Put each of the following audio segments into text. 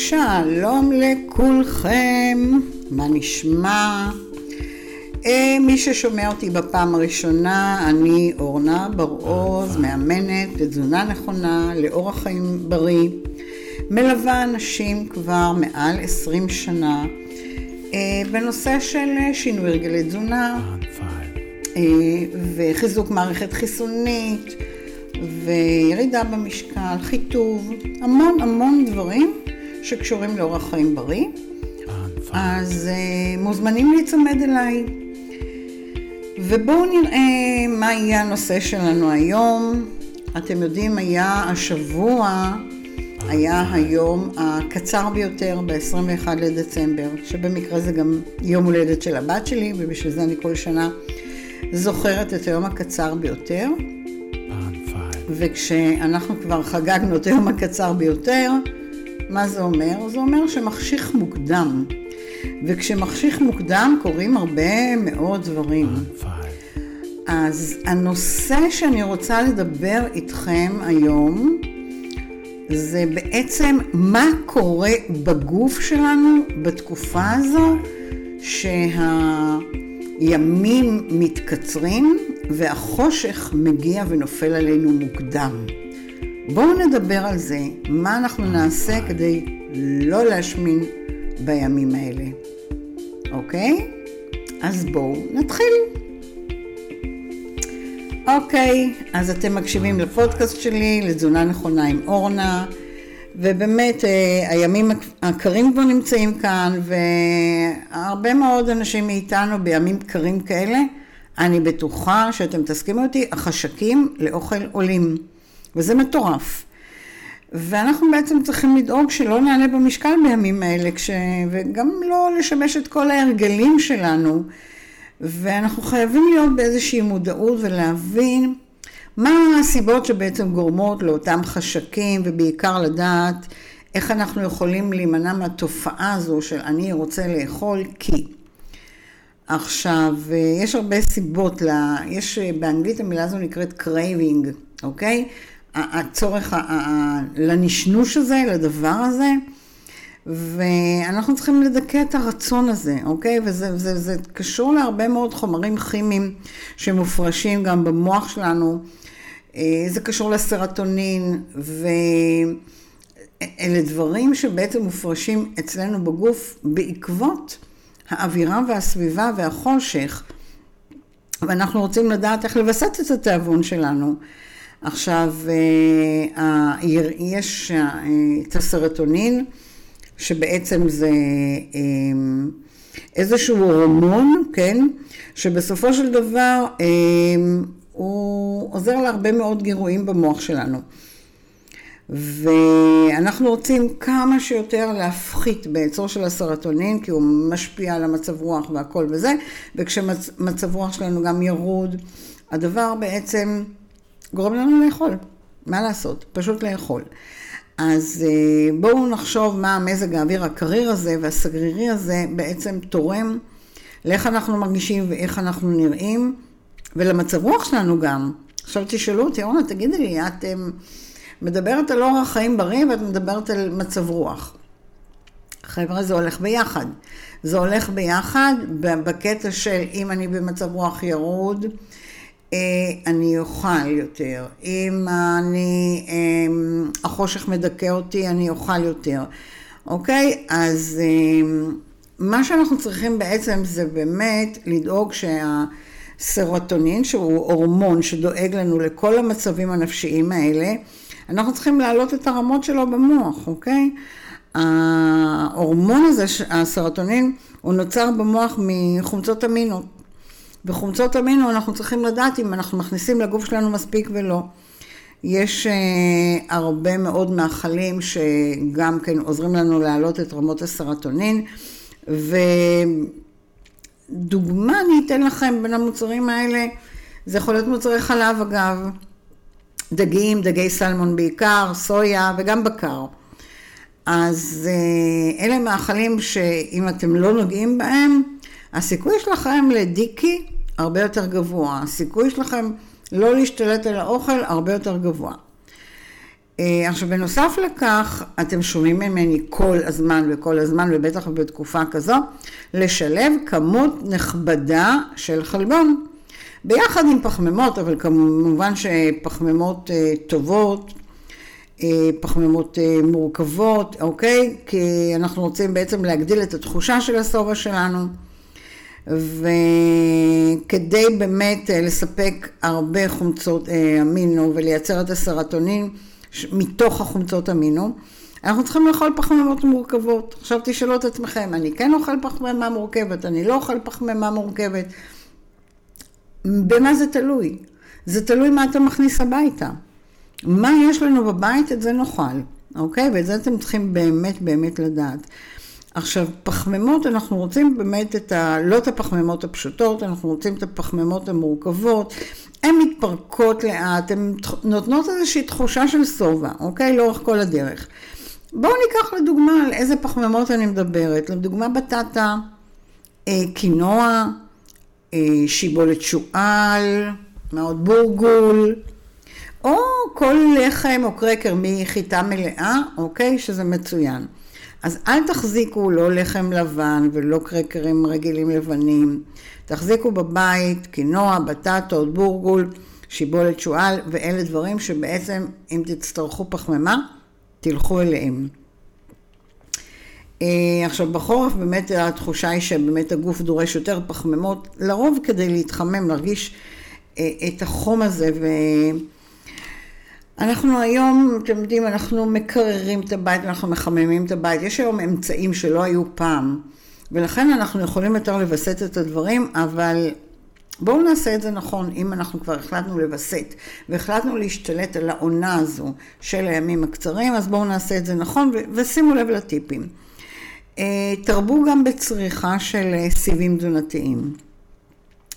שלום לכולכם, מה נשמע? אה, מי ששומע אותי בפעם הראשונה, אני אורנה בר-עוז, מאמנת לתזונה נכונה, לאורח חיים בריא, מלווה אנשים כבר מעל 20 שנה אה, בנושא של שינוי הרגלי תזונה אה, וחיזוק מערכת חיסונית וירידה במשקל, חיטוב, המון המון דברים שקשורים לאורח חיים בריא. אז uh, מוזמנים להיצמד אליי. ובואו נראה מה יהיה הנושא שלנו היום. אתם יודעים, היה השבוע, היה היום הקצר ביותר ב-21 לדצמבר, שבמקרה זה גם יום הולדת של הבת שלי, ובשביל זה אני כל שנה זוכרת את היום הקצר ביותר. וכשאנחנו כבר חגגנו את היום הקצר ביותר, מה זה אומר? זה אומר שמחשיך מוקדם. וכשמחשיך מוקדם קורים הרבה מאוד דברים. אז הנושא שאני רוצה לדבר איתכם היום זה בעצם מה קורה בגוף שלנו בתקופה הזו שהימים מתקצרים והחושך מגיע ונופל עלינו מוקדם. בואו נדבר על זה, מה אנחנו נעשה כדי לא להשמין בימים האלה, אוקיי? אז בואו נתחיל. אוקיי, אז אתם מקשיבים לפודקאסט שלי, לתזונה נכונה עם אורנה, ובאמת אה, הימים הקרים כבר נמצאים כאן, והרבה מאוד אנשים מאיתנו בימים קרים כאלה, אני בטוחה שאתם תסכימו אותי, החשקים לאוכל עולים. וזה מטורף. ואנחנו בעצם צריכים לדאוג שלא נעלה במשקל בימים האלה, כש... וגם לא לשבש את כל ההרגלים שלנו. ואנחנו חייבים להיות באיזושהי מודעות ולהבין מה הסיבות שבעצם גורמות לאותם חשקים, ובעיקר לדעת איך אנחנו יכולים להימנע מהתופעה הזו של אני רוצה לאכול כי. עכשיו, יש הרבה סיבות, לה, יש באנגלית המילה הזו נקראת craving, אוקיי? הצורך לנשנוש הזה, לדבר הזה, ואנחנו צריכים לדכא את הרצון הזה, אוקיי? וזה זה, זה קשור להרבה מאוד חומרים כימיים שמופרשים גם במוח שלנו. אה, זה קשור לסרטונין, ואלה דברים שבעצם מופרשים אצלנו בגוף בעקבות האווירה והסביבה והחושך, ואנחנו רוצים לדעת איך לווסת את התיאבון שלנו. עכשיו, אה, יש אה, את הסרטונין, שבעצם זה אה, איזשהו הורמון, כן, שבסופו של דבר הוא עוזר להרבה מאוד גירויים במוח שלנו. ואנחנו רוצים כמה שיותר להפחית בייצור של הסרטונין, כי הוא משפיע על המצב רוח והכל וזה, וכשמצב רוח שלנו גם ירוד, הדבר בעצם גורם לנו לאכול. מה לעשות? פשוט לאכול. אז אה, בואו נחשוב מה מזג האוויר הקריר הזה והסגרירי הזה בעצם תורם לאיך אנחנו מרגישים ואיך אנחנו נראים, ולמצב רוח שלנו גם. עכשיו תשאלו אותי, אורנה, תגידי לי, את אה, מדברת על אורח חיים בריא ואת מדברת על מצב רוח. חבר'ה, זה הולך ביחד. זה הולך ביחד בקטע של אם אני במצב רוח ירוד, אני אוכל יותר. אם אני, אה, החושך מדכא אותי, אני אוכל יותר. אוקיי? אז אה, מה שאנחנו צריכים בעצם זה באמת לדאוג שהסרוטונין, שהוא הורמון שדואג לנו לכל המצבים הנפשיים האלה, אנחנו צריכים להעלות את הרמות שלו במוח, אוקיי? ההורמון הזה, הסרוטונין, הוא נוצר במוח מחומצות אמינות. וחומצות אמינו אנחנו צריכים לדעת אם אנחנו מכניסים לגוף שלנו מספיק ולא. יש uh, הרבה מאוד מאכלים שגם כן עוזרים לנו להעלות את רמות הסרטונין, ודוגמה אני אתן לכם בין המוצרים האלה, זה יכול להיות מוצרי חלב אגב, דגים, דגי סלמון בעיקר, סויה וגם בקר. אז uh, אלה מאכלים שאם אתם לא נוגעים בהם, הסיכוי שלכם לדיקי הרבה יותר גבוה, הסיכוי שלכם לא להשתלט על האוכל הרבה יותר גבוה. אה, עכשיו, בנוסף לכך, אתם שומעים ממני כל הזמן וכל הזמן, ובטח בתקופה כזו, לשלב כמות נכבדה של חלבון. ביחד עם פחמימות, אבל כמובן שפחמימות אה, טובות, אה, פחמימות מורכבות, אוקיי? כי אנחנו רוצים בעצם להגדיל את התחושה של השובע שלנו. וכדי באמת לספק הרבה חומצות אמינו ולייצר את הסרטונין, מתוך החומצות אמינו, אנחנו צריכים לאכול פחמימות מורכבות. עכשיו תשאלו את עצמכם, אני כן אוכל פחמימה מורכבת, אני לא אוכל פחמימה מורכבת. במה זה תלוי? זה תלוי מה אתה מכניס הביתה. מה יש לנו בבית, את זה נאכל, אוקיי? ואת זה אתם צריכים באמת באמת לדעת. עכשיו, פחמימות, אנחנו רוצים באמת את ה... לא את הפחמימות הפשוטות, אנחנו רוצים את הפחמימות המורכבות. הן מתפרקות לאט, הן נותנות איזושהי תחושה של שובע, אוקיי? לאורך כל הדרך. בואו ניקח לדוגמה על איזה פחמימות אני מדברת. לדוגמה בטטה, אה, קינוע, אה, שיבולת שועל, מאוד בורגול, או כל לחם או קרקר מחיטה מלאה, אוקיי? שזה מצוין. אז אל תחזיקו לא לחם לבן ולא קרקרים רגילים לבנים. תחזיקו בבית קינוע, בטטות, בורגול, שיבולת שועל, ואלה דברים שבעצם אם תצטרכו פחמימה, תלכו אליהם. אה, עכשיו בחורף באמת התחושה היא שבאמת הגוף דורש יותר פחמימות, לרוב כדי להתחמם, להרגיש אה, את החום הזה ו... אנחנו היום, אתם יודעים, אנחנו מקררים את הבית, אנחנו מחממים את הבית, יש היום אמצעים שלא היו פעם, ולכן אנחנו יכולים יותר לווסת את הדברים, אבל בואו נעשה את זה נכון, אם אנחנו כבר החלטנו לווסת, והחלטנו להשתלט על העונה הזו של הימים הקצרים, אז בואו נעשה את זה נכון, ושימו לב לטיפים. אה, תרבו גם בצריכה של אה, סיבים תזונתיים.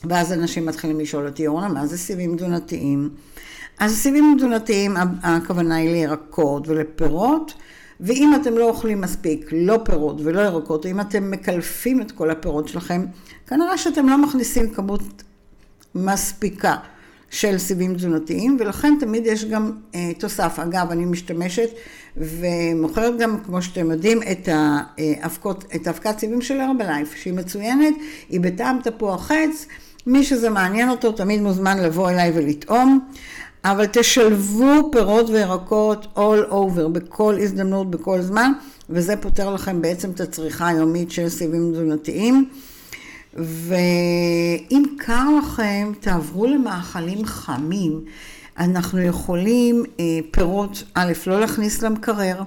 ואז אנשים מתחילים לשאול אותי, אורנה, מה זה סיבים תזונתיים? אז סיבים תזונתיים, הכוונה היא לירקות ולפירות, ואם אתם לא אוכלים מספיק, לא פירות ולא ירקות, אם אתם מקלפים את כל הפירות שלכם, כנראה שאתם לא מכניסים כמות מספיקה של סיבים תזונתיים, ולכן תמיד יש גם אה, תוסף. אגב, אני משתמשת ומוכרת גם, כמו שאתם יודעים, את, האבקות, את האבקת סיבים של הרבלייף, שהיא מצוינת, היא בטעם תפוח חץ. מי שזה מעניין אותו תמיד מוזמן לבוא אליי ולטעום. אבל תשלבו פירות וירקות all over, בכל הזדמנות, בכל זמן, וזה פותר לכם בעצם את הצריכה היומית של סיבים תזונתיים. ואם קר לכם, תעברו למאכלים חמים. אנחנו יכולים אה, פירות, א', לא להכניס למקרר.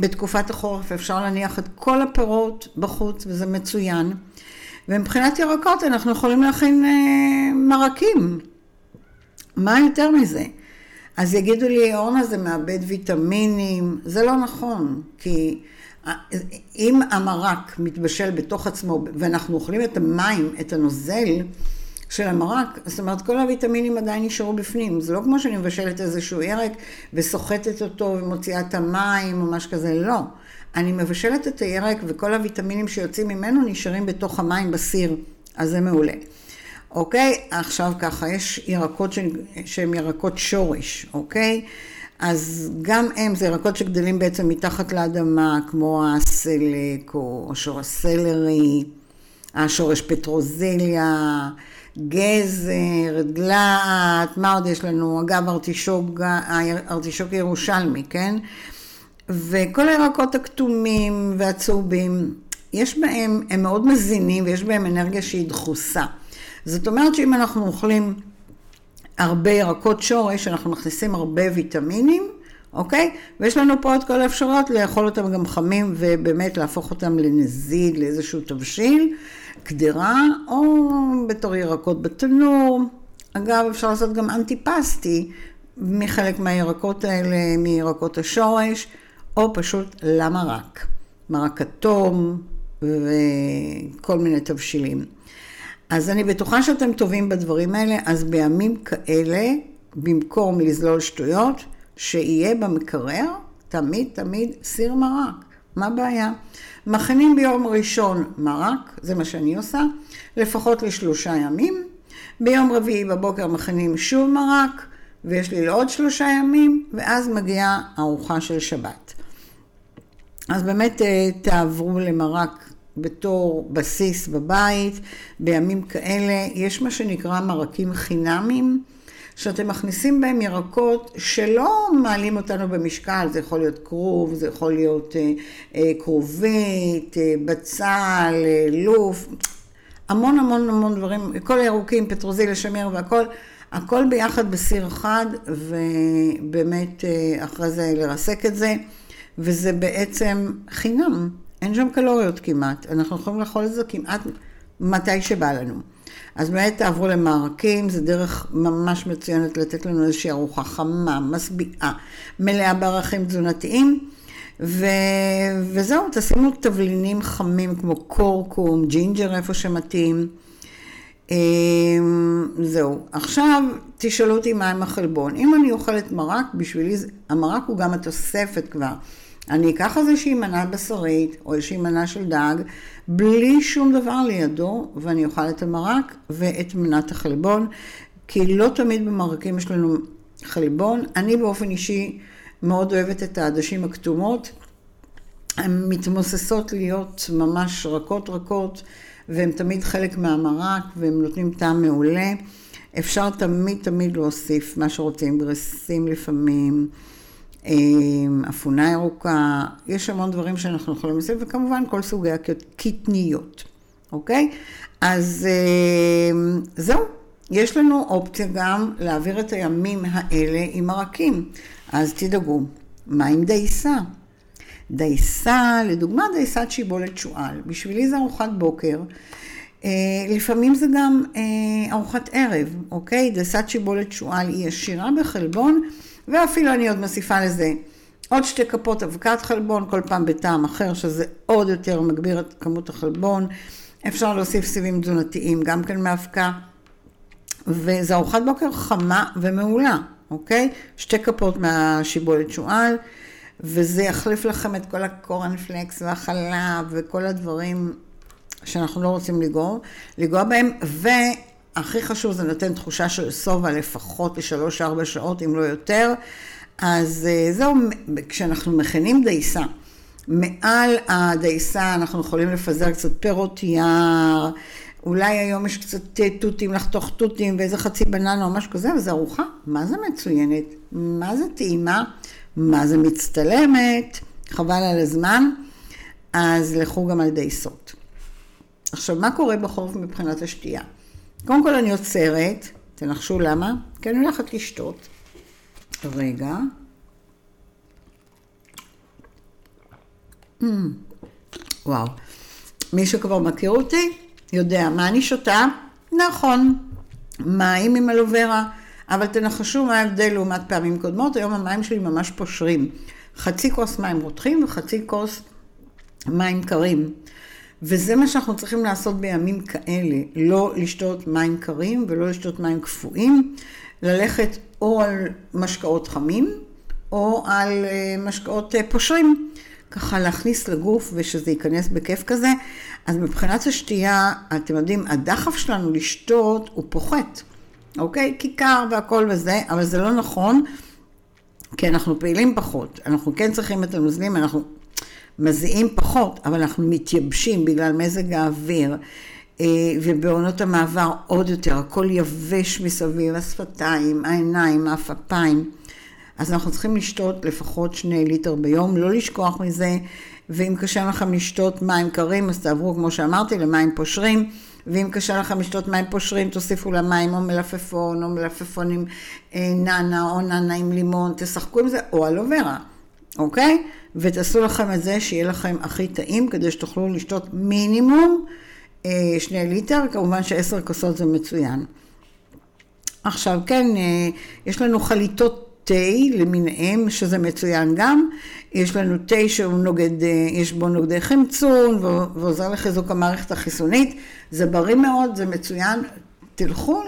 בתקופת החורף אפשר להניח את כל הפירות בחוץ, וזה מצוין. ומבחינת ירקות אנחנו יכולים להכין אה, מרקים. מה יותר מזה? אז יגידו לי, אורנה זה מאבד ויטמינים, זה לא נכון, כי אם המרק מתבשל בתוך עצמו ואנחנו אוכלים את המים, את הנוזל של המרק, זאת אומרת כל הוויטמינים עדיין נשארו בפנים, זה לא כמו שאני מבשלת איזשהו ירק וסוחטת אותו ומוציאה את המים או משהו כזה, לא. אני מבשלת את הירק וכל הוויטמינים שיוצאים ממנו נשארים בתוך המים בסיר, אז זה מעולה. אוקיי? עכשיו ככה, יש ירקות שהם ירקות שורש, אוקיי? אז גם הם, זה ירקות שגדלים בעצם מתחת לאדמה, כמו הסלק או שורש סלרי, השורש פטרוזיליה, גזר, דלעת, מה עוד יש לנו? אגב, ארטישוק, ארטישוק ירושלמי, כן? וכל הירקות הכתומים והצהובים, יש בהם, הם מאוד מזינים ויש בהם אנרגיה שהיא דחוסה. זאת אומרת שאם אנחנו אוכלים הרבה ירקות שורש, אנחנו מכניסים הרבה ויטמינים, אוקיי? ויש לנו פה את כל האפשרויות לאכול אותם גם חמים ובאמת להפוך אותם לנזיד, לאיזשהו תבשיל, קדרה, או בתור ירקות בתנור. אגב, אפשר לעשות גם אנטיפסטי מחלק מהירקות האלה, מירקות השורש, או פשוט למרק. מרק כתום וכל מיני תבשילים. אז אני בטוחה שאתם טובים בדברים האלה, אז בימים כאלה, במקום לזלול שטויות, שיהיה במקרר תמיד תמיד סיר מרק. מה הבעיה? מכינים ביום ראשון מרק, זה מה שאני עושה, לפחות לשלושה ימים. ביום רביעי בבוקר מכינים שוב מרק, ויש לי לעוד שלושה ימים, ואז מגיעה ארוחה של שבת. אז באמת אה, תעברו למרק בתור בסיס בבית, בימים כאלה. יש מה שנקרא מרקים חינמים, שאתם מכניסים בהם ירקות שלא מעלים אותנו במשקל, זה יכול להיות כרוב, זה יכול להיות אה, אה, כרובית, אה, בצל, לוף, המון המון המון דברים, כל הירוקים, פטרוזיליה, שמיר והכל. הכל ביחד בסיר אחד, ובאמת אחרי זה לרסק את זה, וזה בעצם חינם, אין שם קלוריות כמעט, אנחנו יכולים לאכול את זה כמעט מתי שבא לנו. אז באמת תעברו למערקים, זה דרך ממש מצוינת לתת לנו איזושהי ארוחה חמה, משביעה, מלאה בערכים תזונתיים. ו... וזהו, תשימו תבלינים חמים כמו קורקום, ג'ינג'ר איפה שמתאים. אמ, זהו. עכשיו תשאלו אותי מה עם החלבון. אם אני אוכלת מרק, בשבילי המרק הוא גם התוספת כבר. אני אקח איזושהי מנה בשרית או איזושהי מנה של דג, בלי שום דבר לידו, ואני אוכל את המרק ואת מנת החלבון, כי לא תמיד במרקים יש לנו חלבון. אני באופן אישי מאוד אוהבת את העדשים הכתומות. הן מתמוססות להיות ממש רכות רכות. והם תמיד חלק מהמרק, והם נותנים טעם מעולה. אפשר תמיד תמיד להוסיף מה שרוצים, גרסים לפעמים, אפונה ירוקה, יש המון דברים שאנחנו יכולים להוסיף, וכמובן כל סוגי הקטניות, אוקיי? אז אמ, זהו, יש לנו אופציה גם להעביר את הימים האלה עם מרקים, אז תדאגו. מה עם דייסה? דייסה, לדוגמה דייסת שיבולת שועל. בשבילי זה ארוחת בוקר. אה, לפעמים זה גם אה, ארוחת ערב, אוקיי? דייסת שיבולת שועל היא עשירה בחלבון, ואפילו אני עוד מוסיפה לזה עוד שתי כפות אבקת חלבון, כל פעם בטעם אחר, שזה עוד יותר מגביר את כמות החלבון. אפשר להוסיף סיבים תזונתיים גם כן מאבקה. וזו ארוחת בוקר חמה ומעולה, אוקיי? שתי כפות מהשיבולת שועל. וזה יחליף לכם את כל הקורנפלקס והחלב וכל הדברים שאנחנו לא רוצים לגוע, לגוע בהם, והכי חשוב זה נותן תחושה של שובע לפחות לשלוש-ארבע שעות, אם לא יותר. אז אה, זהו, כשאנחנו מכינים דייסה, מעל הדייסה אנחנו יכולים לפזר קצת פירות יער, אולי היום יש קצת תותים, לחתוך תותים ואיזה חצי בננה או משהו כזה, וזו ארוחה, מה זה מצוינת, מה זה טעימה. מה זה מצטלמת, חבל על הזמן, אז לכו גם על דייסות. עכשיו, מה קורה בחורף מבחינת השתייה? קודם כל אני עוצרת, תנחשו למה? כי אני הולכת לשתות. רגע. Mm, וואו. מי שכבר מכיר אותי, יודע מה אני שותה. נכון, מים עם אלוברה. אבל תנחשו מה ההבדל לעומת פעמים קודמות, היום המים שלי ממש פושרים. חצי כוס מים רותחים וחצי כוס מים קרים. וזה מה שאנחנו צריכים לעשות בימים כאלה, לא לשתות מים קרים ולא לשתות מים קפואים, ללכת או על משקאות חמים או על אה, משקאות אה, פושרים, ככה להכניס לגוף ושזה ייכנס בכיף כזה. אז מבחינת השתייה, אתם יודעים, הדחף שלנו לשתות הוא פוחת. אוקיי? כיכר והכל וזה, אבל זה לא נכון, כי אנחנו פעילים פחות. אנחנו כן צריכים את הנוזלים, אנחנו מזיעים פחות, אבל אנחנו מתייבשים בגלל מזג האוויר. אה, ובעונות המעבר עוד יותר, הכל יבש מסביב, השפתיים, העיניים, האפפיים. אז אנחנו צריכים לשתות לפחות שני ליטר ביום, לא לשכוח מזה, ואם קשה לכם לשתות מים קרים, אז תעברו, כמו שאמרתי, למים פושרים. ואם קשה לכם לשתות מים פושרים, תוסיפו למים או מלפפון, או מלפפון עם אה, נאנה, או נאנה עם לימון, תשחקו עם זה, או אלוברה, אוקיי? ותעשו לכם את זה שיהיה לכם הכי טעים, כדי שתוכלו לשתות מינימום אה, שני ליטר, כמובן שעשר כוסות זה מצוין. עכשיו, כן, אה, יש לנו חליטות תה למיניהם, שזה מצוין גם. יש לנו תה שהוא נוגד, אה, יש בו נוגדי חמצון ועוזר לחיזוק המערכת החיסונית. זה בריא מאוד, זה מצוין. תלכו,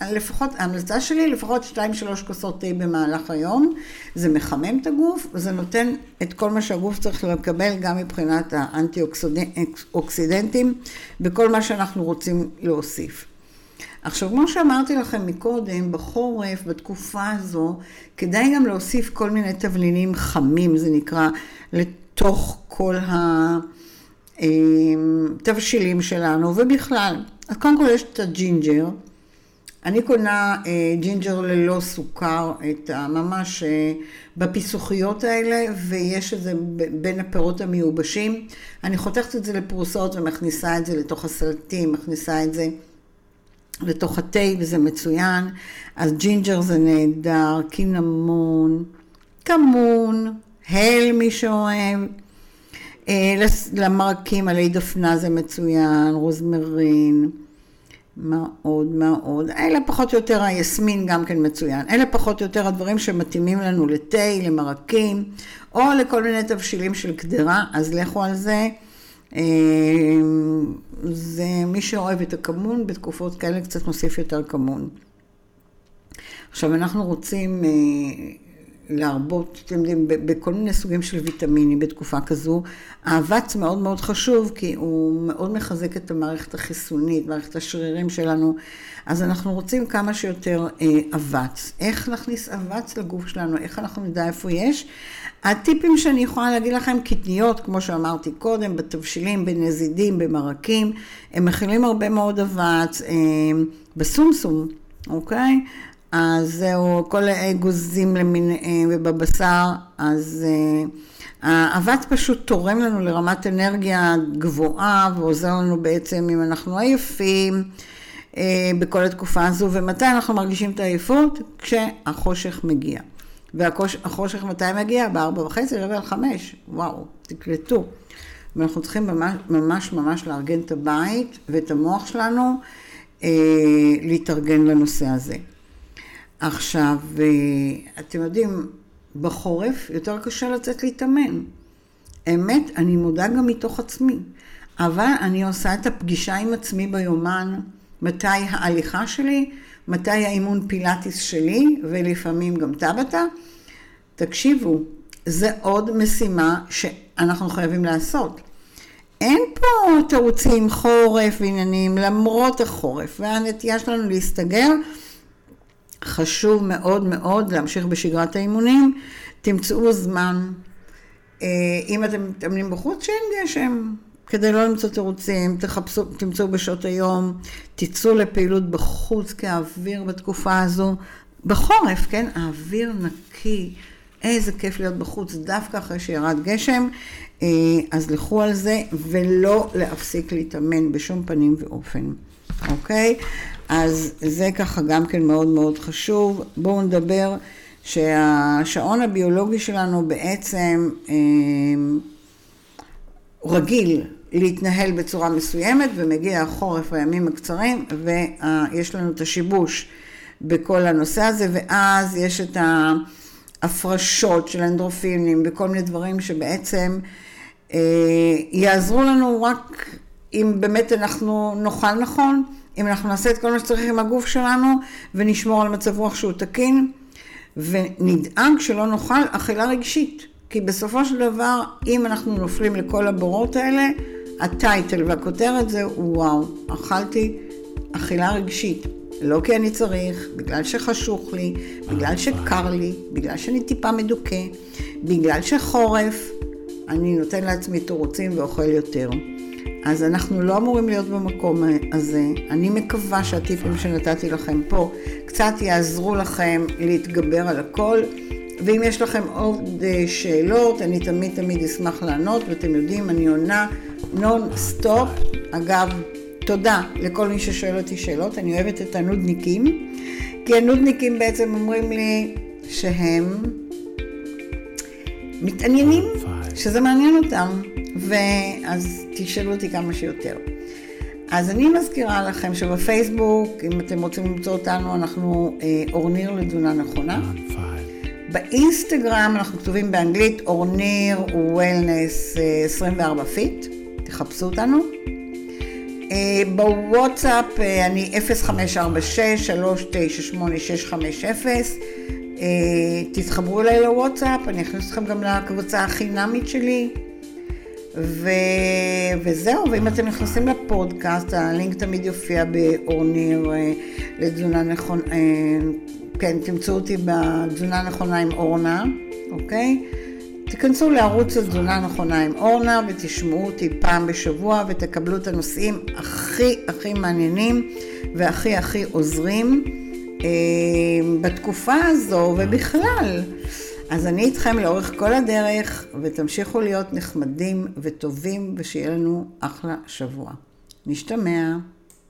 לפחות, ההמלצה שלי, לפחות 2-3 כוסות תה במהלך היום. זה מחמם את הגוף, וזה נותן את כל מה שהגוף צריך לקבל, גם מבחינת האנטי-אוקסידנטים, וכל מה שאנחנו רוצים להוסיף. עכשיו, כמו שאמרתי לכם מקודם, בחורף, בתקופה הזו, כדאי גם להוסיף כל מיני תבלינים חמים, זה נקרא, לתוך כל התבשילים שלנו, ובכלל. אז קודם כל יש את הג'ינג'ר. אני קונה אה, ג'ינג'ר ללא סוכר, את ממש אה, בפיצוחיות האלה, ויש את זה בין הפירות המיובשים. אני חותכת את זה לפרוסות ומכניסה את זה לתוך הסלטים, מכניסה את זה לתוך התה, וזה מצוין. אז ג'ינג'ר זה נהדר, קינמון, כמון, הל מי שאוהב. אה, למרקים עלי דפנה זה מצוין, רוזמרין. מה עוד? אלה פחות או יותר, היסמין גם כן מצוין. אלה פחות או יותר הדברים שמתאימים לנו לתה, למרקים, או לכל מיני תבשילים של קדרה, אז לכו על זה. אה, זה מי שאוהב את הכמון, בתקופות כאלה קצת מוסיף יותר כמון. עכשיו, אנחנו רוצים אה, להרבות, אתם יודעים, בכל מיני סוגים של ויטמינים בתקופה כזו. האבץ מאוד מאוד חשוב, כי הוא מאוד מחזק את המערכת החיסונית, מערכת השרירים שלנו. אז אנחנו רוצים כמה שיותר אה, אבץ. איך נכניס אבץ לגוף שלנו? איך אנחנו נדע איפה יש? הטיפים שאני יכולה להגיד לכם, קטניות, כמו שאמרתי קודם, בתבשילים, בנזידים, במרקים, הם מכילים הרבה מאוד אבץ, אה, בסומסום, אוקיי? אז זהו, כל האגוזים למיניהם ובבשר, אז אה, האבץ פשוט תורם לנו לרמת אנרגיה גבוהה ועוזר לנו בעצם אם אנחנו עייפים אה, בכל התקופה הזו, ומתי אנחנו מרגישים את העייפות? כשהחושך מגיע. והחושך מתי מגיע? בארבע וחצי, רבע על חמש. וואו, תקלטו. ואנחנו צריכים ממש ממש, ממש לארגן את הבית ואת המוח שלנו אה, להתארגן לנושא הזה. עכשיו, אה, אתם יודעים, בחורף יותר קשה לצאת להתאמן. אמת, אני מודה גם מתוך עצמי. אבל אני עושה את הפגישה עם עצמי ביומן, מתי ההליכה שלי, מתי האימון פילאטיס שלי, ולפעמים גם טבתה. תקשיבו, זה עוד משימה שאנחנו חייבים לעשות. אין פה תירוצים חורף ועניינים, למרות החורף, והנטייה שלנו להסתגר. חשוב מאוד מאוד להמשיך בשגרת האימונים, תמצאו זמן. אה, אם אתם מתאמנים בחוץ, שאין גשם, כדי לא למצוא תירוצים, תחפשו, תמצאו בשעות היום, תצאו לפעילות בחוץ, כי האוויר בתקופה הזו, בחורף, כן, האוויר נקי, איזה כיף להיות בחוץ, דווקא אחרי שירד גשם, אז לכו על זה, ולא להפסיק להתאמן בשום פנים ואופן, אוקיי? אז זה ככה גם כן מאוד מאוד חשוב. בואו נדבר שהשעון הביולוגי שלנו בעצם אה, רגיל להתנהל בצורה מסוימת ומגיע החורף הימים הקצרים ויש לנו את השיבוש בכל הנושא הזה ואז יש את ההפרשות של אנדרופינים וכל מיני דברים שבעצם אה, יעזרו לנו רק אם באמת אנחנו נאכל נכון אם אנחנו נעשה את כל מה שצריך עם הגוף שלנו ונשמור על מצב רוח שהוא תקין ונדאג שלא נאכל אכילה רגשית. כי בסופו של דבר, אם אנחנו נופלים לכל הבורות האלה, הטייטל והכותרת זה וואו, אכלתי אכילה רגשית. לא כי אני צריך, בגלל שחשוך לי, בגלל שקר לי, בגלל שאני טיפה מדוכא, בגלל שחורף, אני נותן לעצמי תירוצים ואוכל יותר. אז אנחנו לא אמורים להיות במקום הזה. אני מקווה שהטיפים שנתתי לכם פה קצת יעזרו לכם להתגבר על הכל. ואם יש לכם עוד אה, שאלות, אני תמיד תמיד אשמח לענות, ואתם יודעים, אני עונה נון סטופ. אגב, תודה לכל מי ששואל אותי שאלות, אני אוהבת את הנודניקים, כי הנודניקים בעצם אומרים לי שהם מתעניינים, שזה מעניין אותם. ואז תשאלו אותי כמה שיותר. אז אני מזכירה לכם שבפייסבוק, אם אתם רוצים למצוא אותנו, אנחנו אה, אורניר לתזונה נכונה. באינסטגרם אנחנו כתובים באנגלית אורניר wellness 24 fit, תחפשו אותנו. אה, בוואטסאפ אה, אני 0546-398-650, תתחברו אליי לוואטסאפ, אני אכניס אתכם גם לקבוצה החינמית שלי. ו... וזהו, ואם אתם נכנסים לפודקאסט, הלינק תמיד יופיע באורניר אה, לתזונה נכונה, אה, כן, תמצאו אותי בתזונה נכונה עם אורנה, אוקיי? תיכנסו לערוץ התזונה נכונה עם אורנה ותשמעו אותי פעם בשבוע ותקבלו את הנושאים הכי הכי מעניינים והכי הכי עוזרים אה, בתקופה הזו ובכלל. אז אני איתכם לאורך כל הדרך, ותמשיכו להיות נחמדים וטובים, ושיהיה לנו אחלה שבוע. נשתמע.